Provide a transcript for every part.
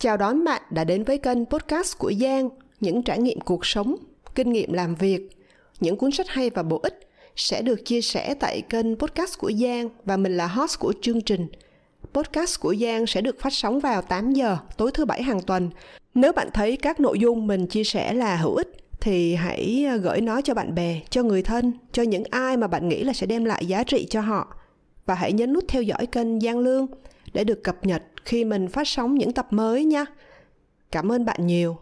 Chào đón bạn đã đến với kênh podcast của Giang, những trải nghiệm cuộc sống, kinh nghiệm làm việc, những cuốn sách hay và bổ ích sẽ được chia sẻ tại kênh podcast của Giang và mình là host của chương trình. Podcast của Giang sẽ được phát sóng vào 8 giờ tối thứ bảy hàng tuần. Nếu bạn thấy các nội dung mình chia sẻ là hữu ích thì hãy à, gửi nó cho bạn bè, cho người thân, cho những ai mà bạn nghĩ là sẽ đem lại giá trị cho họ. Và hãy nhấn nút theo dõi kênh Giang Lương để được cập nhật khi mình phát sóng những tập mới nha. Cảm ơn bạn nhiều.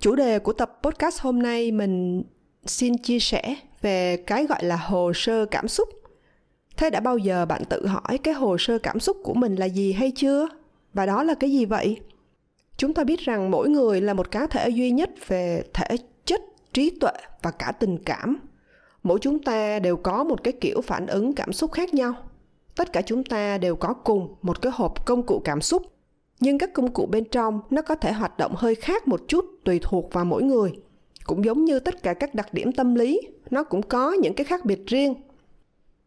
Chủ đề của tập podcast hôm nay mình xin chia sẻ về cái gọi là hồ sơ cảm xúc. Thế đã bao giờ bạn tự hỏi cái hồ sơ cảm xúc của mình là gì hay chưa? Và đó là cái gì vậy? Chúng ta biết rằng mỗi người là một cá thể duy nhất về thể trí tuệ và cả tình cảm. Mỗi chúng ta đều có một cái kiểu phản ứng cảm xúc khác nhau. Tất cả chúng ta đều có cùng một cái hộp công cụ cảm xúc, nhưng các công cụ bên trong nó có thể hoạt động hơi khác một chút tùy thuộc vào mỗi người cũng giống như tất cả các đặc điểm tâm lý, nó cũng có những cái khác biệt riêng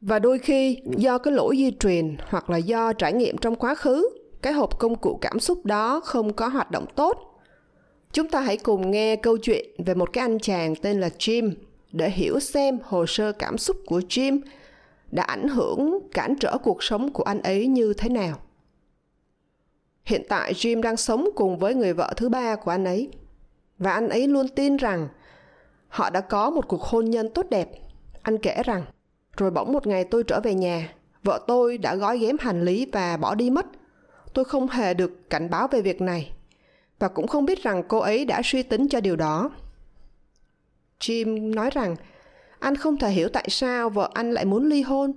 và đôi khi, do cái lỗi di truyền hoặc là do trải nghiệm trong quá khứ, cái hộp công cụ cảm xúc đó không có hoạt động tốt chúng ta hãy cùng nghe câu chuyện về một cái anh chàng tên là jim để hiểu xem hồ sơ cảm xúc của jim đã ảnh hưởng cản trở cuộc sống của anh ấy như thế nào Hiện tại Jim đang sống cùng với người vợ thứ ba của anh ấy. Và anh ấy luôn tin rằng họ đã có một cuộc hôn nhân tốt đẹp. Anh kể rằng, rồi bỗng một ngày tôi trở về nhà, vợ tôi đã gói ghém hành lý và bỏ đi mất. Tôi không hề được cảnh báo về việc này và cũng không biết rằng cô ấy đã suy tính cho điều đó. Jim nói rằng, anh không thể hiểu tại sao vợ anh lại muốn ly hôn.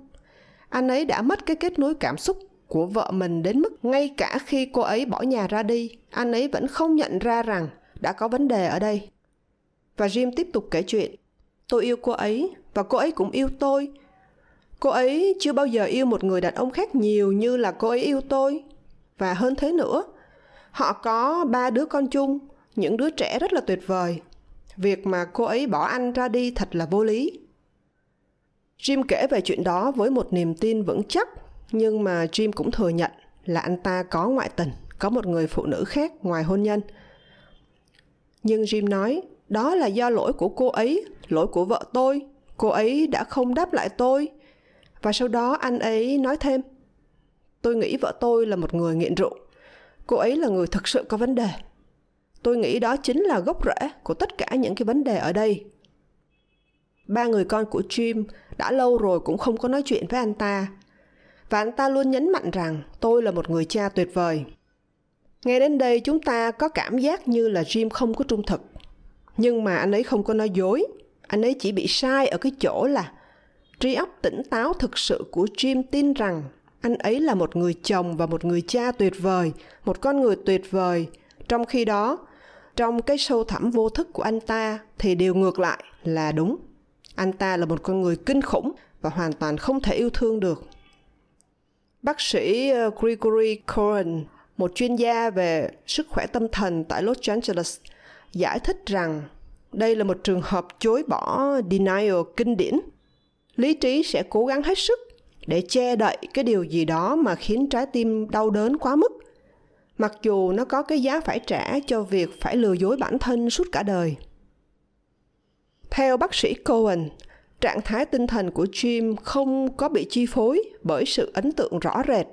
Anh ấy đã mất cái kết nối cảm xúc của vợ mình đến mức ngay cả khi cô ấy bỏ nhà ra đi, anh ấy vẫn không nhận ra rằng đã có vấn đề ở đây và jim tiếp tục kể chuyện, tôi yêu cô ấy và cô ấy cũng yêu tôi cô ấy chưa bao giờ yêu một người đàn ông khác nhiều như là cô ấy yêu tôi và hơn thế nữa họ có ba đứa con chung những đứa trẻ rất là tuyệt vời việc mà cô ấy bỏ anh ra đi thật là vô lý jim kể về chuyện đó với một niềm tin vững chắc nhưng mà Jim cũng thừa nhận là anh ta có ngoại tình, có một người phụ nữ khác ngoài hôn nhân. Nhưng Jim nói, đó là do lỗi của cô ấy, lỗi của vợ tôi. Cô ấy đã không đáp lại tôi. Và sau đó anh ấy nói thêm, tôi nghĩ vợ tôi là một người nghiện rượu. Cô ấy là người thực sự có vấn đề. Tôi nghĩ đó chính là gốc rễ của tất cả những cái vấn đề ở đây. Ba người con của Jim đã lâu rồi cũng không có nói chuyện với anh ta và anh ta luôn nhấn mạnh rằng tôi là một người cha tuyệt vời. Nghe đến đây chúng ta có cảm giác như là Jim không có trung thực. Nhưng mà anh ấy không có nói dối. Anh ấy chỉ bị sai ở cái chỗ là trí óc tỉnh táo thực sự của Jim tin rằng anh ấy là một người chồng và một người cha tuyệt vời, một con người tuyệt vời. Trong khi đó, trong cái sâu thẳm vô thức của anh ta thì điều ngược lại là đúng. Anh ta là một con người kinh khủng và hoàn toàn không thể yêu thương được Bác sĩ ờ, Gregory Cohen, một chuyên gia về sức khỏe tâm thần tại Los Angeles, giải thích rằng đây là một trường hợp chối bỏ denial kinh điển. Lý trí sẽ cố gắng hết sức để che đậy cái điều gì đó mà khiến trái tim đau đớn quá mức. Mặc dù nó có cái giá phải trả cho việc phải lừa dối bản thân suốt cả đời. Theo bác sĩ Cohen, trạng thái tinh thần của Jim không có bị chi phối bởi sự ấn tượng rõ rệt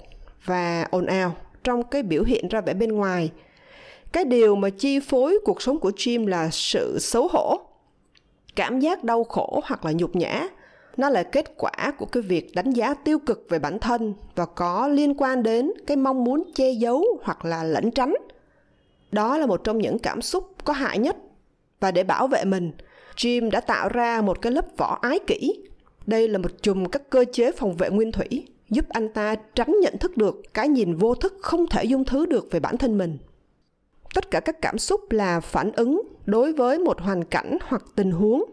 và ồn ào trong cái biểu hiện ra vẻ bên ngoài. Cái điều mà chi phối cuộc sống của Jim là sự xấu hổ, cảm giác đau khổ hoặc là nhục nhã. Nó là kết quả của cái việc đánh giá tiêu cực về bản thân và có liên quan đến cái mong muốn che giấu hoặc là lẩn tránh. Đó là một trong những cảm xúc có hại nhất. Và để bảo vệ mình, Jim đã tạo ra một cái lớp vỏ ái kỷ. Đây là một chùm các cơ chế phòng vệ nguyên thủy, giúp anh ta tránh nhận thức được cái nhìn vô thức không thể dung thứ được về bản thân mình. Tất cả các cảm xúc là phản ứng đối với một hoàn cảnh hoặc tình huống.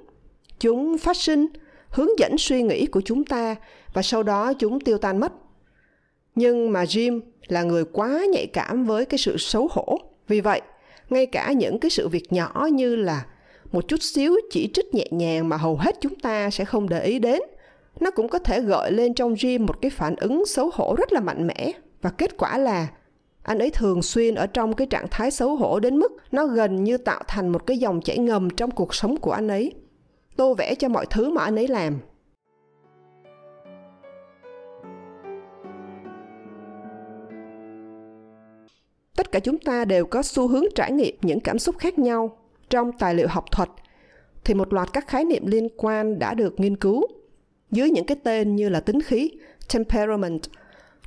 Chúng phát sinh, hướng dẫn suy nghĩ của chúng ta và sau đó chúng tiêu tan mất. Nhưng mà Jim là người quá nhạy cảm với cái sự xấu hổ. Vì vậy, ngay cả những cái sự việc nhỏ như là một chút xíu chỉ trích nhẹ nhàng mà hầu hết chúng ta sẽ không để ý đến nó cũng có thể gợi lên trong Jim một cái phản ứng xấu hổ rất là mạnh mẽ và kết quả là anh ấy thường xuyên ở trong cái trạng thái xấu hổ đến mức nó gần như tạo thành một cái dòng chảy ngầm trong cuộc sống của anh ấy tô vẽ cho mọi thứ mà anh ấy làm. Tất cả chúng ta đều có xu hướng trải nghiệm những cảm xúc khác nhau trong tài liệu học thuật, thì một loạt các khái niệm liên quan đã được nghiên cứu. Dưới những cái tên như là tính khí, temperament,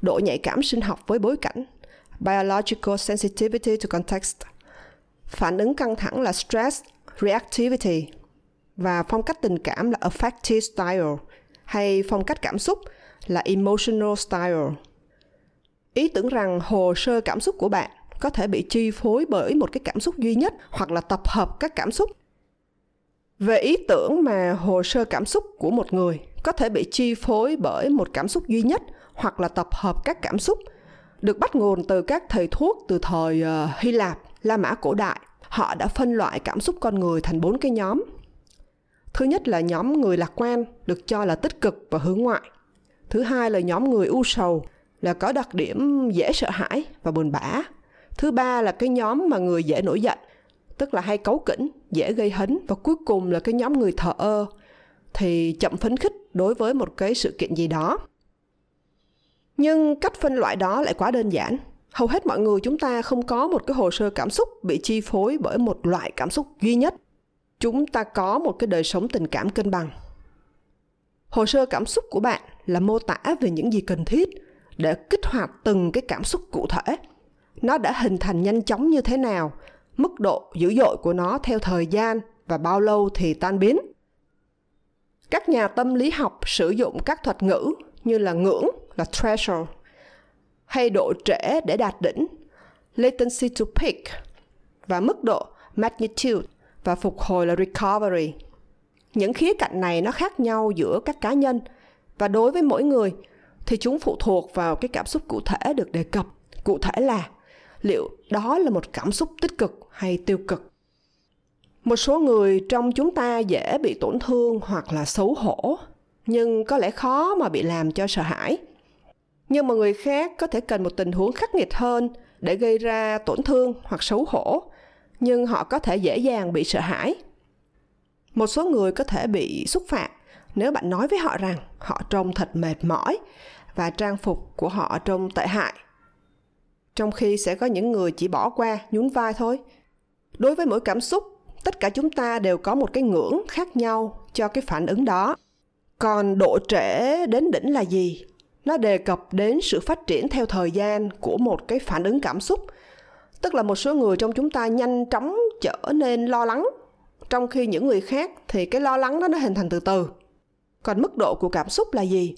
độ nhạy cảm sinh học với bối cảnh, biological sensitivity to context, phản ứng căng thẳng là stress, reactivity và phong cách tình cảm là affective style hay phong cách cảm xúc là emotional style ý tưởng rằng hồ sơ cảm xúc của bạn có thể bị chi phối bởi một cái cảm xúc duy nhất hoặc là tập hợp các cảm xúc về ý tưởng mà hồ sơ cảm xúc của một người có thể bị chi phối bởi một cảm xúc duy nhất hoặc là tập hợp các cảm xúc được bắt nguồn từ các thầy thuốc từ thời ờ, Hy Lạp, La Mã cổ đại. Họ đã phân loại cảm xúc con người thành bốn cái nhóm. Thứ nhất là nhóm người lạc quan, được cho là tích cực và hướng ngoại. Thứ hai là nhóm người u sầu, là có đặc điểm dễ sợ hãi và buồn bã. Thứ ba là cái nhóm mà người dễ nổi giận, tức là hay cấu kỉnh, dễ gây hấn và cuối cùng là cái nhóm người thờ ơ thì chậm phấn khích đối với một cái sự kiện gì đó. Nhưng cách phân loại đó lại quá đơn giản. Hầu hết mọi người chúng ta không có một cái hồ sơ cảm xúc bị chi phối bởi một loại cảm xúc duy nhất. Chúng ta có một cái đời sống tình cảm cân bằng. Hồ sơ cảm xúc của bạn là mô tả về những gì cần thiết để kích hoạt từng cái cảm xúc cụ thể. Nó đã hình thành nhanh chóng như thế nào, mức độ dữ dội của nó theo thời gian và bao lâu thì tan biến. Các nhà tâm lý học sử dụng các thuật ngữ như là ngưỡng là threshold hay độ trễ để đạt đỉnh latency to peak và mức độ magnitude và phục hồi là recovery. Những khía cạnh này nó khác nhau giữa các cá nhân và đối với mỗi người thì chúng phụ thuộc vào cái cảm xúc cụ thể được đề cập. Cụ thể là liệu đó là một cảm xúc tích cực hay tiêu cực. Một số người trong chúng ta dễ bị tổn thương hoặc là xấu hổ, nhưng có lẽ khó mà bị làm cho sợ hãi nhưng mà người khác có thể cần một tình huống khắc nghiệt hơn để gây ra tổn thương hoặc xấu hổ nhưng họ có thể dễ dàng bị sợ hãi. Một số người có thể bị xúc phạm nếu bạn nói với họ rằng họ trông thật mệt mỏi và trang phục của họ trông tệ hại, trong khi sẽ có những người chỉ bỏ qua nhún vai thôi. Đối với mỗi cảm xúc, tất cả chúng ta đều có một cái ngưỡng khác nhau cho cái phản ứng đó. Còn độ trễ đến đỉnh là gì? Nó đề cập đến sự phát triển theo thời gian của một cái phản ứng cảm xúc tức là một số người trong chúng ta nhanh chóng trở nên lo lắng. Trong khi những người khác thì cái lo lắng đó nó hình thành từ từ. Còn mức độ của cảm xúc là gì?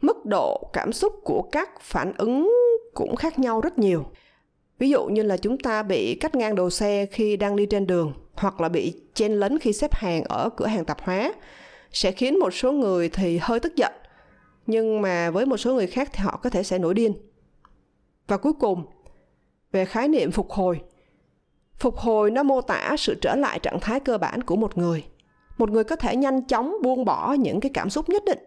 Mức độ cảm xúc của các phản ứng cũng khác nhau rất nhiều. Ví dụ như là chúng ta bị cắt ngang đầu xe khi đang đi trên đường, hoặc là bị chen lấn khi xếp hàng ở cửa hàng tạp hóa, sẽ khiến một số người thì hơi tức giận. Nhưng mà với một số người khác thì họ có thể sẽ nổi điên. Và cuối cùng về khái niệm phục hồi. Phục hồi nó mô tả sự trở lại trạng thái cơ bản của một người. Một người có thể nhanh chóng buông bỏ những cái cảm xúc nhất định,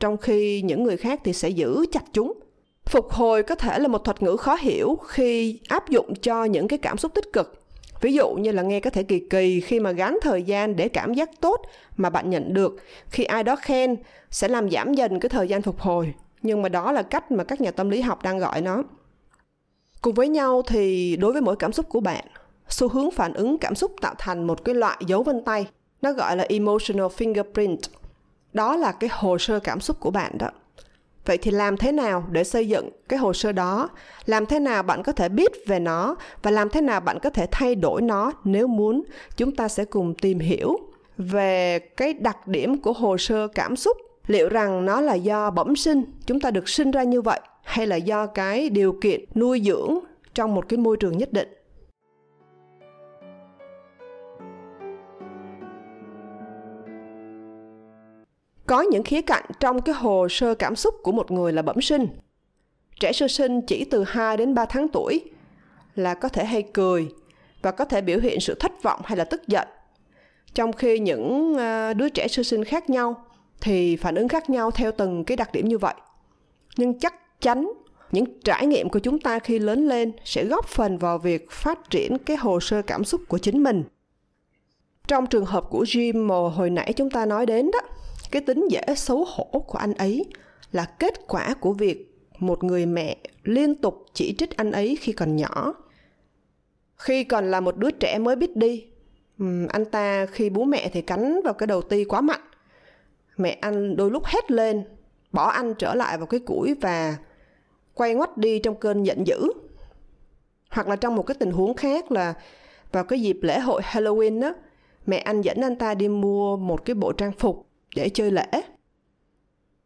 trong khi những người khác thì sẽ giữ chặt chúng. Phục hồi có thể là một thuật ngữ khó hiểu khi áp dụng cho những cái cảm xúc tích cực. Ví dụ như là nghe có thể kỳ kỳ khi mà gắn thời gian để cảm giác tốt mà bạn nhận được, khi ai đó khen sẽ làm giảm dần cái thời gian phục hồi. Nhưng mà đó là cách mà các nhà tâm lý học đang gọi nó cùng với nhau thì đối với mỗi cảm xúc của bạn, xu hướng phản ứng cảm xúc tạo thành một cái loại dấu vân tay, nó gọi là emotional fingerprint. Đó là cái hồ sơ cảm xúc của bạn đó. Vậy thì làm thế nào để xây dựng cái hồ sơ đó? Làm thế nào bạn có thể biết về nó? Và làm thế nào bạn có thể thay đổi nó nếu muốn? Chúng ta sẽ cùng tìm hiểu về cái đặc điểm của hồ sơ cảm xúc. Liệu rằng nó là do bẩm sinh? Chúng ta được sinh ra như vậy hay là do cái điều kiện nuôi dưỡng trong một cái môi trường nhất định có những khía cạnh trong cái hồ sơ cảm xúc của một người là bẩm sinh. Trẻ sơ sinh chỉ từ 2 đến 3 tháng tuổi là có thể hay cười và có thể biểu hiện sự thất vọng hay là tức giận. Trong khi những ờ, đứa trẻ sơ sinh khác nhau thì phản ứng khác nhau theo từng cái đặc điểm như vậy nhưng chắc chắn những trải nghiệm của chúng ta khi lớn lên sẽ góp phần vào việc phát triển cái hồ sơ cảm xúc của chính mình. Trong trường hợp của Jim mà hồi nãy chúng ta nói đến đó, cái tính dễ xấu hổ của anh ấy là kết quả của việc một người mẹ liên tục chỉ trích anh ấy khi còn nhỏ. Khi còn là một đứa trẻ mới biết đi anh ta khi bố mẹ thì cắn vào cái đầu ti quá mạnh. Mẹ anh đôi lúc hét lên, bỏ anh trở lại vào cái củi và quay ngoắt đi trong cơn giận dữ. Hoặc là trong một cái tình huống khác là vào cái dịp lễ hội Halloween đó mẹ anh dẫn anh ta đi mua một cái bộ trang phục để chơi lễ.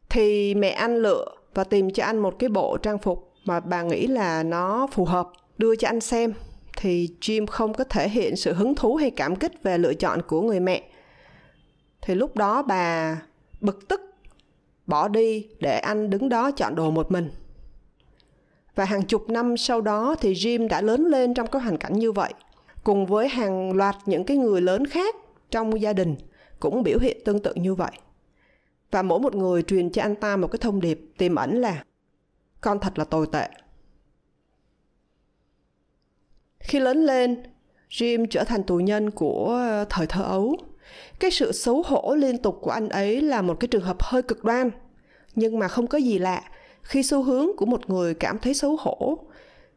Thì mẹ anh lựa và tìm cho anh một cái bộ trang phục mà bà nghĩ là nó phù hợp, đưa cho anh xem. Thì Jim không có thể hiện sự hứng thú hay cảm kích về lựa chọn của người mẹ. Thì lúc đó bà bực tức, bỏ đi để anh đứng đó chọn đồ một mình và hàng chục năm sau đó thì Jim đã lớn lên trong cái hoàn cảnh như vậy. Cùng với hàng loạt những cái người lớn khác trong gia đình cũng biểu hiện tương tự như vậy. Và mỗi một người truyền cho anh ta một cái thông điệp tiềm ẩn là, con thật là tồi tệ. Khi lớn lên, jim trở thành tù nhân của thời thơ ấu. Cái sự xấu hổ liên tục của anh ấy là một cái trường hợp hơi cực đoan, nhưng mà không có gì lạ khi xu hướng của một người cảm thấy xấu hổ,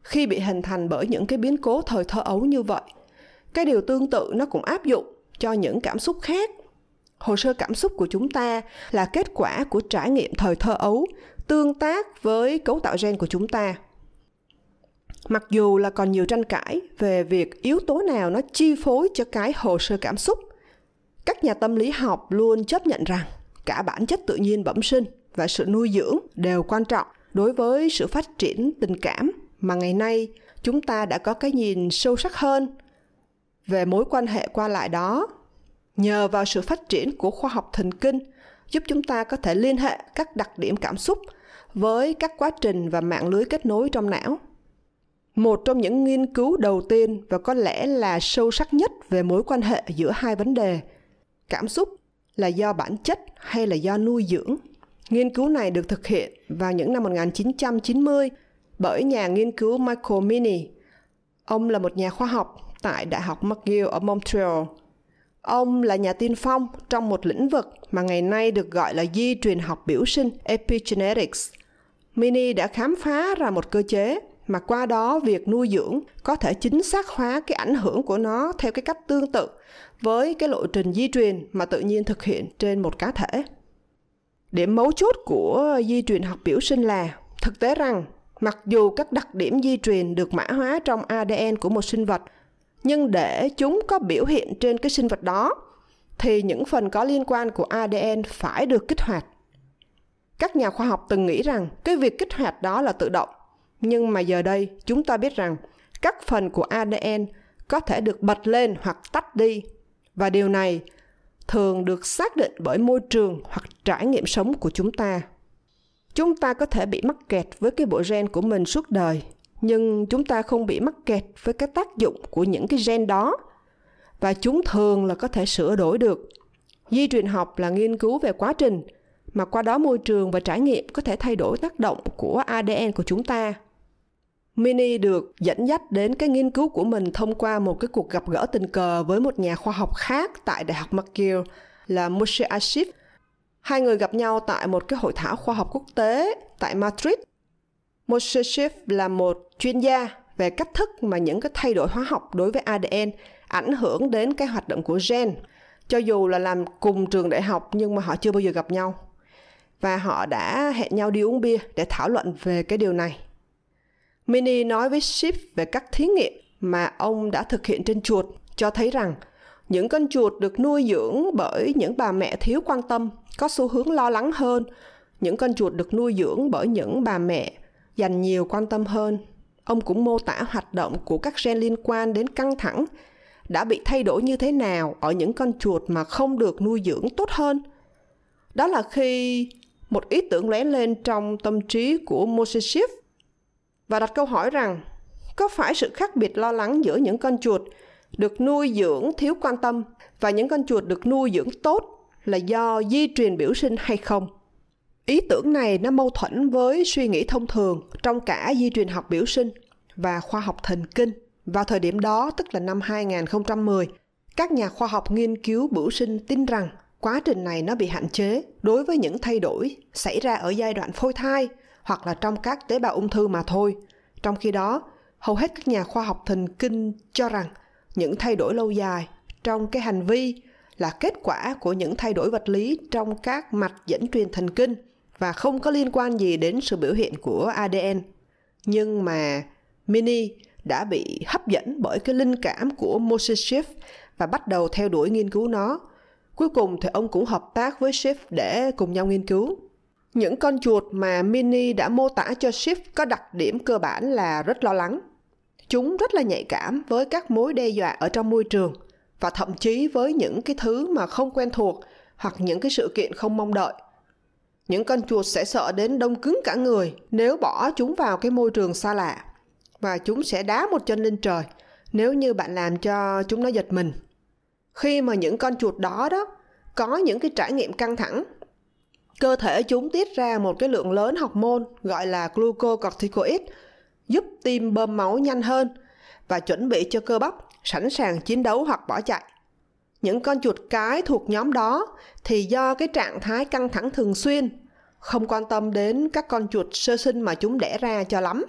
khi bị hình thành bởi những cái biến cố thời thơ ấu như vậy, cái điều tương tự nó cũng áp dụng cho những cảm xúc khác. Hồ sơ cảm xúc của chúng ta là kết quả của trải nghiệm thời thơ ấu tương tác với cấu tạo gen của chúng ta. Mặc dù là còn nhiều tranh cãi về việc yếu tố nào nó chi phối cho cái hồ sơ cảm xúc, các nhà tâm lý học luôn chấp nhận rằng cả bản chất tự nhiên bẩm sinh và sự nuôi dưỡng đều quan trọng đối với sự phát triển tình cảm mà ngày nay chúng ta đã có cái nhìn sâu sắc hơn về mối quan hệ qua lại đó nhờ vào sự phát triển của khoa học thần kinh giúp chúng ta có thể liên hệ các đặc điểm cảm xúc với các quá trình và mạng lưới kết nối trong não một trong những nghiên cứu đầu tiên và có lẽ là sâu sắc nhất về mối quan hệ giữa hai vấn đề, cảm xúc là do bản chất hay là do nuôi dưỡng. Nghiên cứu này được thực hiện vào những năm 1990 bởi nhà nghiên cứu Michael Mini. Ông là một nhà khoa học tại Đại học McGill ở Montreal. Ông là nhà tiên phong trong một lĩnh vực mà ngày nay được gọi là di truyền học biểu sinh, epigenetics. Mini đã khám phá ra một cơ chế mà qua đó việc nuôi dưỡng có thể chính xác hóa cái ảnh hưởng của nó theo cái cách tương tự với cái lộ trình di truyền mà tự nhiên thực hiện trên một cá thể. Điểm mấu chốt của di truyền học biểu sinh là thực tế rằng mặc dù các đặc điểm di truyền được mã hóa trong ADN của một sinh vật, nhưng để chúng có biểu hiện trên cái sinh vật đó thì những phần có liên quan của ADN phải được kích hoạt. Các nhà khoa học từng nghĩ rằng cái việc kích hoạt đó là tự động nhưng mà giờ đây chúng ta biết rằng các phần của ADN có thể được bật lên hoặc tắt đi và điều này thường được xác định bởi môi trường hoặc trải nghiệm sống của chúng ta. Chúng ta có thể bị mắc kẹt với cái bộ gen của mình suốt đời, nhưng chúng ta không bị mắc kẹt với cái tác dụng của những cái gen đó và chúng thường là có thể sửa đổi được. Di truyền học là nghiên cứu về quá trình mà qua đó môi trường và trải nghiệm có thể thay đổi tác động của ADN của chúng ta. Mini được dẫn dắt đến cái nghiên cứu của mình thông qua một cái cuộc gặp gỡ tình cờ với một nhà khoa học khác tại Đại học McGill là Moshe Ashif. Hai người gặp nhau tại một cái hội thảo khoa học quốc tế tại Madrid. Moshe Ashif là một chuyên gia về cách thức mà những cái thay đổi hóa học đối với ADN ảnh hưởng đến cái hoạt động của gen. Cho dù là làm cùng trường đại học, nhưng mà họ chưa bao giờ gặp nhau. Và họ đã hẹn nhau đi uống bia để thảo luận về cái điều này Mini nói với Ship về các thí nghiệm mà ông đã thực hiện trên chuột, cho thấy rằng những con chuột được nuôi dưỡng bởi những bà mẹ thiếu quan tâm, có xu hướng lo lắng hơn. Những con chuột được nuôi dưỡng bởi những bà mẹ dành nhiều quan tâm hơn. Ông cũng mô tả hoạt động của các gen liên quan đến căng thẳng đã bị thay đổi như thế nào ở những con chuột mà không được nuôi dưỡng tốt hơn. Đó là khi một ý tưởng lóe lên trong tâm trí của Moses Schiff và đặt câu hỏi rằng, có phải sự khác biệt lo lắng giữa những con chuột được nuôi dưỡng thiếu quan tâm và những con chuột được nuôi dưỡng tốt là do di truyền biểu sinh hay không? Ý tưởng này nó mâu thuẫn với suy nghĩ thông thường trong cả di truyền học biểu sinh và khoa học thần kinh. Vào thời điểm đó, tức là năm 2010 các nhà khoa học nghiên cứu biểu sinh tin rằng quá trình này nó bị hạn chế đối với những thay đổi xảy ra ở giai đoạn phôi thai hoặc là trong các tế bào ung thư mà thôi. Trong khi đó, hầu hết các nhà khoa học thần kinh cho rằng những thay đổi lâu dài trong cái hành vi là kết quả của những thay đổi vật lý trong các mạch dẫn truyền thần kinh và không có liên quan gì đến sự biểu hiện của ADN. Nhưng mà Mini đã bị hấp dẫn bởi cái linh cảm của Moses Schiff và bắt đầu theo đuổi nghiên cứu nó. Cuối cùng thì ông cũng hợp tác với Schiff để cùng nhau nghiên cứu. Những con chuột mà Mini đã mô tả cho Shift có đặc điểm cơ bản là rất lo lắng. Chúng rất là nhạy cảm với các mối đe dọa ở trong môi trường và thậm chí với những cái thứ mà không quen thuộc hoặc những cái sự kiện không mong đợi. Những con chuột sẽ sợ đến đông cứng cả người nếu bỏ chúng vào cái môi trường xa lạ và chúng sẽ đá một chân lên trời nếu như bạn làm cho chúng nó giật mình khi mà những con chuột đó đó có những cái trải nghiệm căng thẳng cơ thể chúng tiết ra một cái lượng lớn học môn gọi là glucocorticoid, giúp tim bơm máu nhanh hơn và chuẩn bị cho cơ bắp sẵn sàng chiến đấu hoặc bỏ chạy. Những con chuột cái thuộc nhóm đó thì do cái trạng thái căng thẳng thường xuyên, không quan tâm đến các con chuột sơ sinh mà chúng đẻ ra cho lắm.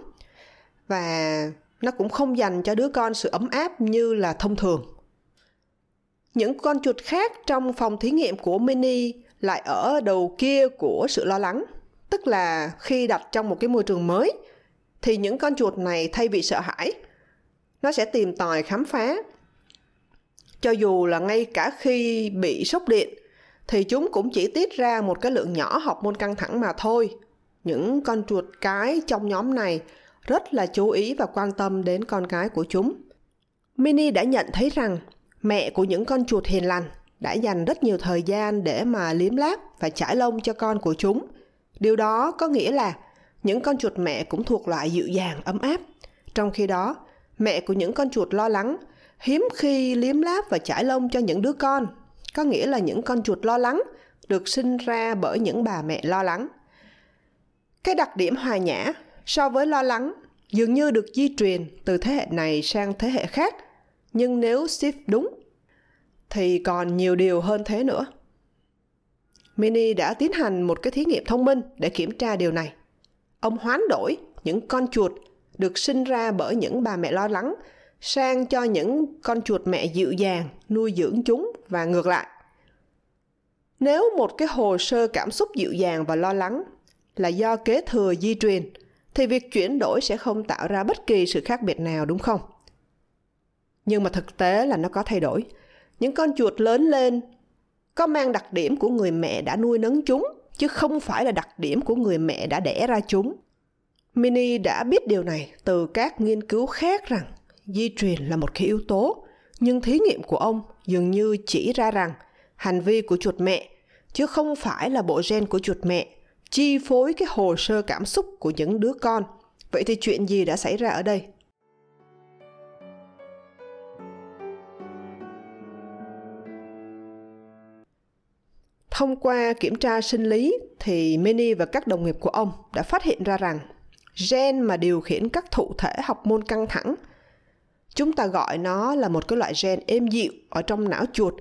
Và nó cũng không dành cho đứa con sự ấm áp như là thông thường. Những con chuột khác trong phòng thí nghiệm của Mini lại ở đầu kia của sự lo lắng. Tức là khi đặt trong một cái môi trường mới, thì những con chuột này thay vì sợ hãi, nó sẽ tìm tòi khám phá. Cho dù là ngay cả khi bị sốc điện, thì chúng cũng chỉ tiết ra một cái lượng nhỏ học môn căng thẳng mà thôi. Những con chuột cái trong nhóm này rất là chú ý và quan tâm đến con cái của chúng. Mini đã nhận thấy rằng mẹ của những con chuột hiền lành đã dành rất nhiều thời gian để mà liếm láp và trải lông cho con của chúng. Điều đó có nghĩa là những con chuột mẹ cũng thuộc loại dịu dàng, ấm áp. Trong khi đó, mẹ của những con chuột lo lắng hiếm khi liếm láp và trải lông cho những đứa con. Có nghĩa là những con chuột lo lắng được sinh ra bởi những bà mẹ lo lắng. Cái đặc điểm hòa nhã so với lo lắng dường như được di truyền từ thế hệ này sang thế hệ khác – nhưng nếu Steve đúng thì còn nhiều điều hơn thế nữa. Mini đã tiến hành một cái thí nghiệm thông minh để kiểm tra điều này. Ông hoán đổi những con chuột được sinh ra bởi những bà mẹ lo lắng sang cho những con chuột mẹ dịu dàng, nuôi dưỡng chúng và ngược lại. Nếu một cái hồ sơ cảm xúc dịu dàng và lo lắng là do kế thừa di truyền, thì việc chuyển đổi sẽ không tạo ra bất kỳ sự khác biệt nào, đúng không? Nhưng mà thực tế là nó có thay đổi những con chuột lớn lên có mang đặc điểm của người mẹ đã nuôi nấng chúng, chứ không phải là đặc điểm của người mẹ đã đẻ ra chúng. Mini đã biết điều này từ các nghiên cứu khác rằng di truyền là một cái yếu tố, nhưng thí nghiệm của ông dường như chỉ ra rằng hành vi của chuột mẹ, chứ không phải là bộ gen của chuột mẹ, chi phối cái hồ sơ cảm xúc của những đứa con. Vậy thì chuyện gì đã xảy ra ở đây? Thông qua kiểm tra sinh lý thì Mini và các đồng nghiệp của ông đã phát hiện ra rằng gen mà điều khiển các thụ thể học môn căng thẳng, chúng ta gọi nó là một cái loại gen êm dịu ở trong não chuột,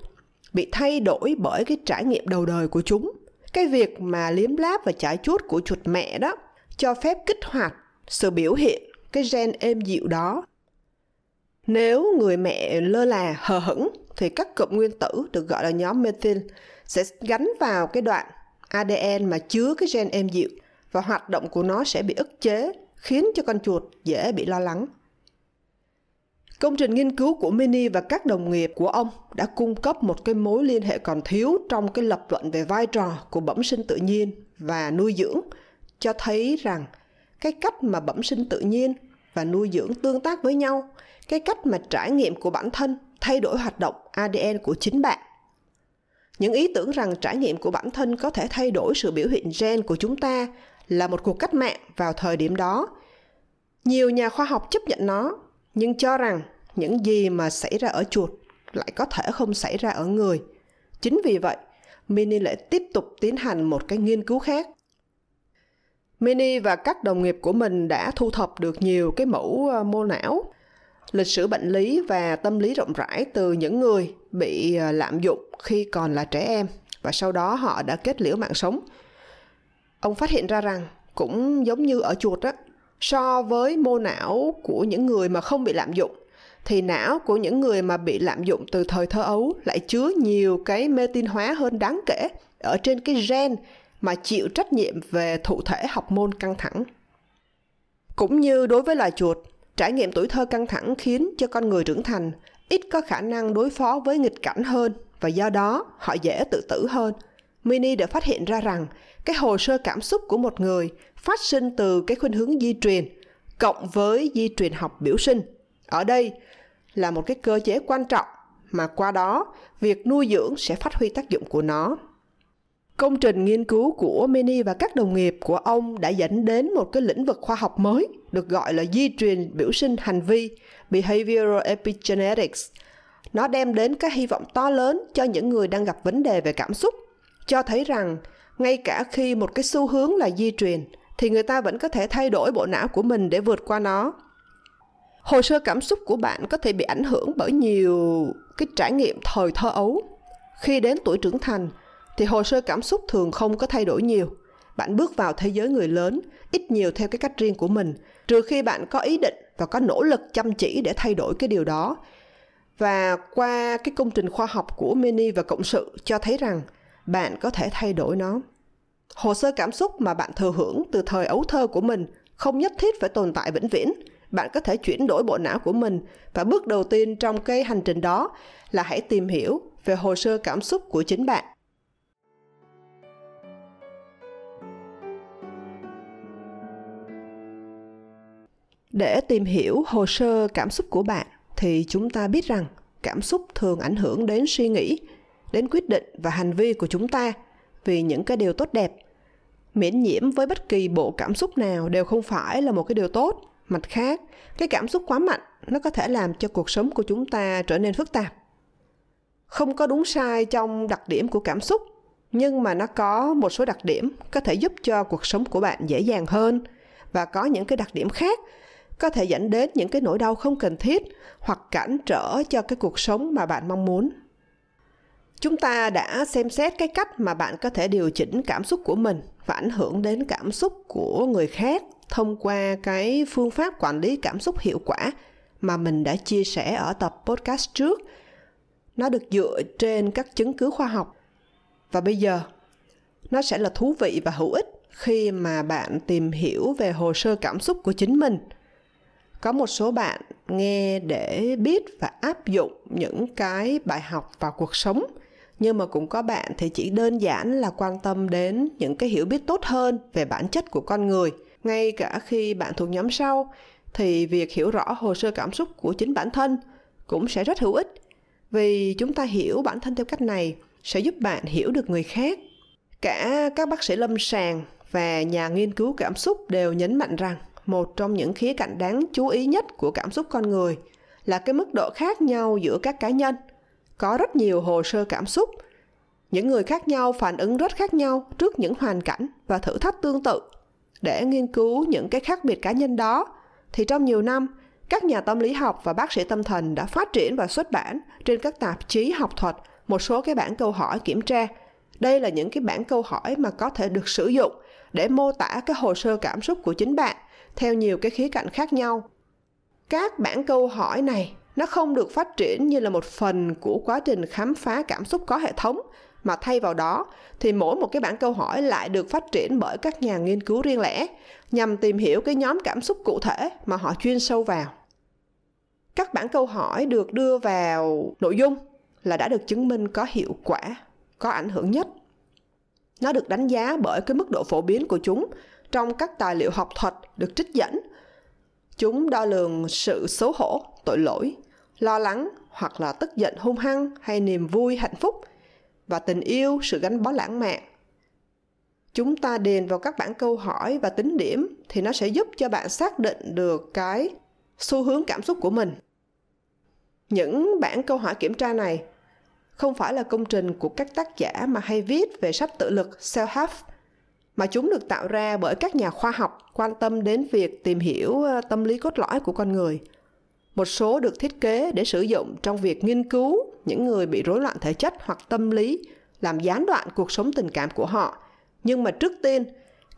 bị thay đổi bởi cái trải nghiệm đầu đời của chúng. Cái việc mà liếm láp và chải chuốt của chuột mẹ đó cho phép kích hoạt sự biểu hiện cái gen êm dịu đó. Nếu người mẹ lơ là, hờ hững thì các cụm nguyên tử được gọi là nhóm methyl sẽ gắn vào cái đoạn ADN mà chứa cái gen êm dịu và hoạt động của nó sẽ bị ức chế, khiến cho con chuột dễ bị lo lắng. Công trình nghiên cứu của Mini và các đồng nghiệp của ông đã cung cấp một cái mối liên hệ còn thiếu trong cái lập luận về vai trò của bẩm sinh tự nhiên và nuôi dưỡng, cho thấy rằng cái cách mà bẩm sinh tự nhiên và nuôi dưỡng tương tác với nhau, cái cách mà trải nghiệm của bản thân thay đổi hoạt động ADN của chính bạn những ý tưởng rằng trải nghiệm của bản thân có thể thay đổi sự biểu hiện gen của chúng ta là một cuộc cách mạng vào thời điểm đó. Nhiều nhà khoa học chấp nhận nó nhưng cho rằng những gì mà xảy ra ở chuột lại có thể không xảy ra ở người. Chính vì vậy Mini lại tiếp tục tiến hành một cái nghiên cứu khác. Mini và các đồng nghiệp của mình đã thu thập được nhiều cái mẫu ờ, mô não, lịch sử bệnh lý và tâm lý rộng rãi từ những người bị à, lạm dụng khi còn là trẻ em và sau đó họ đã kết liễu mạng sống. Ông phát hiện ra rằng cũng giống như ở chuột á, so với mô não của những người mà không bị lạm dụng thì não của những người mà bị lạm dụng từ thời thơ ấu lại chứa nhiều cái mê tin hóa hơn đáng kể ở trên cái gen mà chịu trách nhiệm về thụ thể học môn căng thẳng. Cũng như đối với loài chuột, trải nghiệm tuổi thơ căng thẳng khiến cho con người trưởng thành, ít có khả năng đối phó với nghịch cảnh hơn và do đó họ dễ tự tử hơn. Mini đã phát hiện ra rằng cái hồ sơ cảm xúc của một người phát sinh từ cái khuynh hướng di truyền cộng với di truyền học biểu sinh. Ở đây là một cái cơ chế quan trọng mà qua đó việc nuôi dưỡng sẽ phát huy tác dụng của nó. Công trình nghiên cứu của Mini và các đồng nghiệp của ông đã dẫn đến một cái lĩnh vực khoa học mới được gọi là di truyền biểu sinh hành vi Behavioral Epigenetics. Nó đem đến cái hy vọng to lớn cho những người đang gặp vấn đề về cảm xúc, cho thấy rằng ngay cả khi một cái xu hướng là di truyền thì người ta vẫn có thể thay đổi bộ não của mình để vượt qua nó hồ sơ cảm xúc của bạn có thể bị ảnh hưởng bởi nhiều cái trải nghiệm thời thơ ấu khi đến tuổi trưởng thành thì hồ sơ cảm xúc thường không có thay đổi nhiều. Bạn bước vào thế giới người lớn, ít nhiều theo cái cách riêng của mình, trừ khi bạn có ý định và có nỗ lực chăm chỉ để thay đổi cái điều đó. Và qua cái công trình khoa học của Mini và cộng sự cho thấy rằng bạn có thể thay đổi nó. Hồ sơ cảm xúc mà bạn thừa hưởng từ thời ấu thơ của mình không nhất thiết phải tồn tại vĩnh viễn. Bạn có thể chuyển đổi bộ não của mình và bước đầu tiên trong cái hành trình đó là hãy tìm hiểu về hồ sơ cảm xúc của chính bạn. Để tìm hiểu hồ sơ cảm xúc của bạn, thì chúng ta biết rằng cảm xúc thường ảnh hưởng đến suy nghĩ, đến quyết định và hành vi của chúng ta vì những cái điều tốt đẹp. Miễn nhiễm với bất kỳ bộ cảm xúc nào đều không phải là một cái điều tốt. Mặt khác, cái cảm xúc quá mạnh, nó có thể làm cho cuộc sống của chúng ta trở nên phức tạp. Không có đúng sai trong đặc điểm của cảm xúc, nhưng mà nó có một số đặc điểm có thể giúp cho cuộc sống của bạn dễ dàng hơn và có những cái đặc điểm khác có thể dẫn đến những cái nỗi đau không cần thiết hoặc cản trở cho cái cuộc sống mà bạn mong muốn. Chúng ta đã xem xét cái cách mà bạn có thể điều chỉnh cảm xúc của mình và ảnh hưởng đến cảm xúc của người khác thông qua cái phương pháp quản lý cảm xúc hiệu quả mà mình đã chia sẻ ở tập podcast trước. Nó được dựa trên các chứng cứ khoa học. Và bây giờ, nó sẽ là thú vị và hữu ích khi mà bạn tìm hiểu về hồ sơ cảm xúc của chính mình có một số bạn nghe để biết và áp dụng những cái bài học vào cuộc sống. Nhưng mà cũng có bạn thì chỉ đơn giản là quan tâm đến những cái hiểu biết tốt hơn về bản chất của con người. Ngay cả khi bạn thuộc nhóm sau, thì việc hiểu rõ hồ sơ cảm xúc của chính bản thân cũng sẽ rất hữu ích. Vì chúng ta hiểu bản thân theo cách này, sẽ giúp bạn hiểu được người khác. Cả các bác sĩ lâm sàng và nhà nghiên cứu cảm xúc đều nhấn mạnh rằng một trong những khía cạnh đáng chú ý nhất của cảm xúc con người là cái mức độ khác nhau giữa các cá nhân. Có rất nhiều hồ sơ cảm xúc. Những người khác nhau phản ứng rất khác nhau trước những hoàn cảnh và thử thách tương tự. Để nghiên cứu những cái khác biệt cá nhân đó, thì trong nhiều năm, các nhà tâm lý học và bác sĩ tâm thần đã phát triển và xuất bản trên các tạp chí học thuật một số cái bản câu hỏi kiểm tra. Đây là những cái bản câu hỏi mà có thể được sử dụng để mô tả cái hồ sơ cảm xúc của chính bạn theo nhiều cái khía cạnh khác nhau. Các bản câu hỏi này, nó không được phát triển như là một phần của quá trình khám phá cảm xúc có hệ thống, mà thay vào đó thì mỗi một cái bản câu hỏi lại được phát triển bởi các nhà nghiên cứu riêng lẻ, nhằm tìm hiểu cái nhóm cảm xúc cụ thể mà họ chuyên sâu vào. Các bản câu hỏi được đưa vào nội dung là đã được chứng minh có hiệu quả, có ảnh hưởng nhất. Nó được đánh giá bởi cái mức độ phổ biến của chúng trong các tài liệu học thuật được trích dẫn. Chúng đo lường sự xấu hổ, tội lỗi, lo lắng hoặc là tức giận, hung hăng hay niềm vui, hạnh phúc và tình yêu, sự gắn bó lãng mạn. Chúng ta điền vào các bản câu hỏi và tính điểm thì nó sẽ giúp cho bạn xác định được cái xu hướng cảm xúc của mình. Những bản câu hỏi kiểm tra này không phải là công trình của các tác giả mà hay viết về sách tự lực, self-help mà chúng được tạo ra bởi các nhà khoa học quan tâm đến việc tìm hiểu ờ, tâm lý cốt lõi của con người. Một số được thiết kế để sử dụng trong việc nghiên cứu những người bị rối loạn thể chất hoặc tâm lý, làm gián đoạn cuộc sống tình cảm của họ. Nhưng mà trước tiên,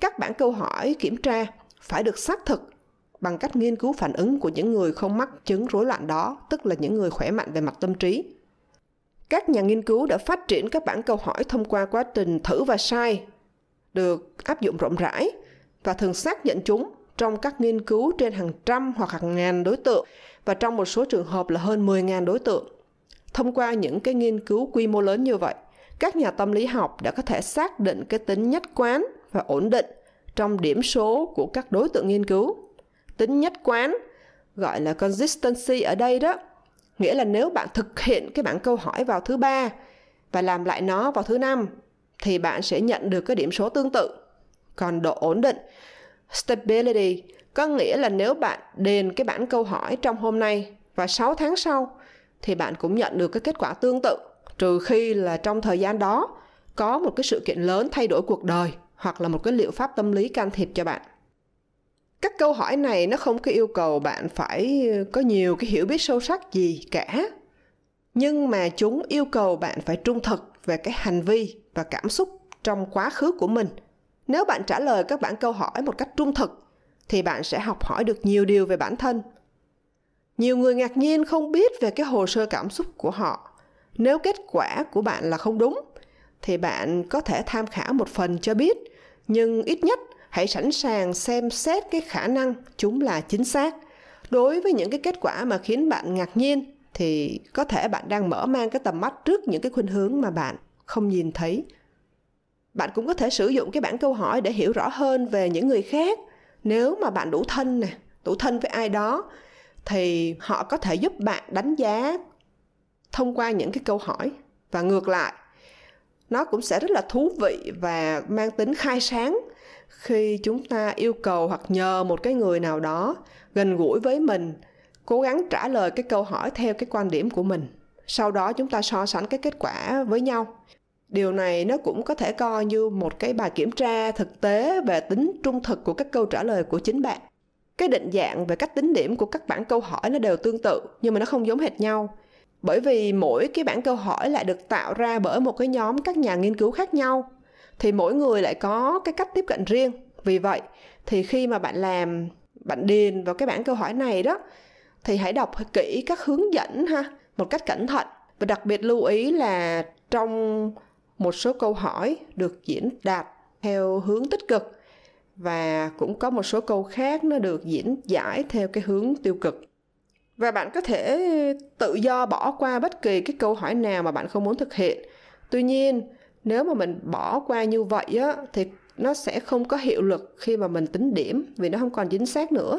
các bản câu hỏi kiểm tra phải được xác thực bằng cách nghiên cứu phản ứng của những người không mắc chứng rối loạn đó, tức là những người khỏe mạnh về mặt tâm trí. Các nhà nghiên cứu đã phát triển các bản câu hỏi thông qua quá trình thử và sai được áp dụng rộng rãi và thường xác nhận chúng trong các nghiên cứu trên hàng trăm hoặc hàng ngàn đối tượng và trong một số trường hợp là hơn 10.000 đối tượng. Thông qua những cái nghiên cứu quy mô lớn như vậy, các nhà tâm lý học đã có thể xác định cái tính nhất quán và ổn định trong điểm số của các đối tượng nghiên cứu. Tính nhất quán gọi là consistency ở đây đó, nghĩa là nếu bạn thực hiện cái bảng câu hỏi vào thứ ba và làm lại nó vào thứ năm thì bạn sẽ nhận được cái điểm số tương tự. Còn độ ổn định, stability có nghĩa là nếu bạn đền cái bản câu hỏi trong hôm nay và 6 tháng sau thì bạn cũng nhận được cái kết quả tương tự. Trừ khi là trong thời gian đó có một cái sự kiện lớn thay đổi cuộc đời hoặc là một cái liệu pháp tâm lý can thiệp cho bạn. Các câu hỏi này nó không có yêu cầu bạn phải có nhiều cái hiểu biết sâu sắc gì cả nhưng mà chúng yêu cầu bạn phải trung thực về cái hành vi và cảm xúc trong quá khứ của mình. Nếu bạn trả lời các bản câu hỏi một cách trung thực, thì bạn sẽ học hỏi được nhiều điều về bản thân. Nhiều người ngạc nhiên không biết về cái hồ sơ cảm xúc của họ. Nếu kết quả của bạn là không đúng, thì bạn có thể tham khảo một phần cho biết, nhưng ít nhất hãy sẵn sàng xem xét cái khả năng chúng là chính xác. Đối với những cái kết quả mà khiến bạn ngạc nhiên thì có thể bạn đang mở mang cái tầm mắt trước những cái khuynh hướng mà bạn không nhìn thấy. Bạn cũng có thể sử dụng cái bản câu hỏi để hiểu rõ hơn về những người khác. Nếu mà bạn đủ thân nè, đủ thân với ai đó, thì họ có thể giúp bạn đánh giá thông qua những cái câu hỏi. Và ngược lại, nó cũng sẽ rất là thú vị và mang tính khai sáng khi chúng ta yêu cầu hoặc nhờ một cái người nào đó gần gũi với mình cố gắng trả lời cái câu hỏi theo cái quan điểm của mình. Sau đó chúng ta so sánh cái kết quả với nhau. Điều này nó cũng có thể coi như một cái bài kiểm tra thực tế về tính trung thực của các câu trả lời của chính bạn. Cái định dạng về cách tính điểm của các bản câu hỏi nó đều tương tự, nhưng mà nó không giống hệt nhau. Bởi vì mỗi cái bản câu hỏi lại được tạo ra bởi một cái nhóm các nhà nghiên cứu khác nhau, thì mỗi người lại có cái cách tiếp cận riêng. Vì vậy, thì khi mà bạn làm, bạn điền vào cái bản câu hỏi này đó thì hãy đọc kỹ các hướng dẫn ha, một cách cẩn thận. Và đặc biệt lưu ý là trong một số câu hỏi được diễn đạt theo hướng tích cực. Và cũng có một số câu khác nó được diễn giải theo cái hướng tiêu cực. Và bạn có thể tự do bỏ qua bất kỳ cái câu hỏi nào mà bạn không muốn thực hiện. Tuy nhiên, nếu mà mình bỏ qua như vậy á, thì nó sẽ không có hiệu lực khi mà mình tính điểm vì nó không còn chính xác nữa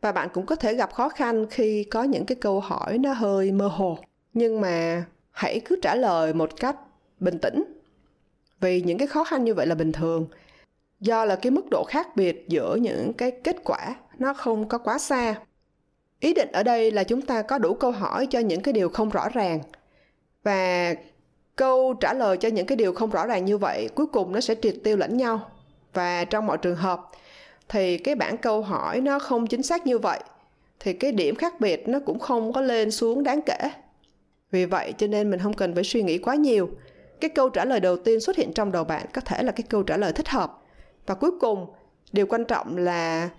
và bạn cũng có thể gặp khó khăn khi có những cái câu hỏi nó hơi mơ hồ. Nhưng mà hãy cứ trả lời một cách bình tĩnh. Vì những cái khó khăn như vậy là bình thường. Do là cái mức độ khác biệt giữa những cái kết quả nó không có quá xa. Ý định ở đây là chúng ta có đủ câu hỏi cho những cái điều không rõ ràng. Và câu trả lời cho những cái điều không rõ ràng như vậy cuối cùng nó sẽ triệt tiêu lẫn nhau. Và trong mọi trường hợp thì cái bản câu hỏi nó không chính xác như vậy. Thì cái điểm khác biệt nó cũng không có lên xuống đáng kể. Vì vậy cho nên mình không cần phải suy nghĩ quá nhiều. Cái câu trả lời đầu tiên xuất hiện trong đầu bạn có thể là cái câu trả lời thích hợp. Và cuối cùng, điều quan trọng là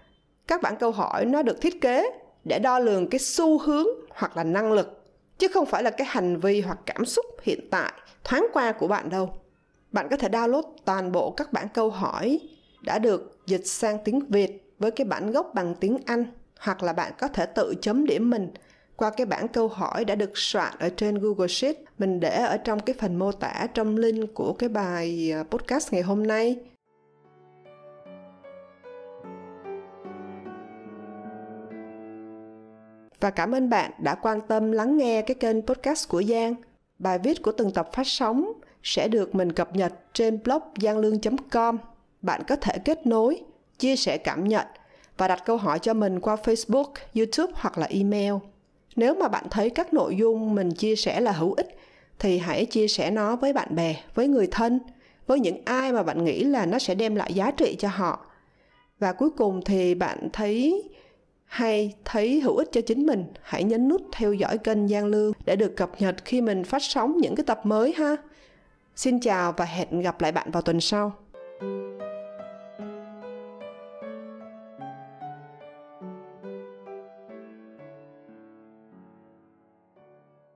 các bản câu hỏi nó được thiết kế để đo lường cái xu hướng hoặc là năng lực, chứ không phải là cái hành vi hoặc cảm xúc hiện tại, thoáng qua của bạn đâu. Bạn có thể download toàn bộ các bản câu hỏi đã được dịch sang tiếng việt với cái bản gốc bằng tiếng anh, hoặc là bạn có thể tự chấm điểm mình qua cái bảng câu hỏi đã được soạn ở trên Google Sheet. Mình để ở trong cái phần mô tả trong link của cái bài à, podcast ngày hôm nay. Và cảm ơn bạn đã quan tâm lắng nghe cái kênh podcast của Giang. Bài viết của từng tập phát sóng sẽ được mình cập nhật trên blog gianglương.com. Bạn có thể kết nối, chia sẻ cảm nhận và đặt câu hỏi cho mình qua Facebook, YouTube hoặc là email. Nếu mà bạn thấy các nội dung mình chia sẻ là hữu ích thì hãy chia sẻ nó với bạn bè với người thân với những ai mà bạn nghĩ là nó sẽ đem lại giá trị cho họ và cuối cùng thì bạn thấy hay thấy hữu ích cho chính mình hãy nhấn nút theo dõi kênh Giang Lương để được cập nhật khi mình phát sóng những cái tập mới ha. Xin chào và hẹn gặp lại bạn vào tuần sau. thank you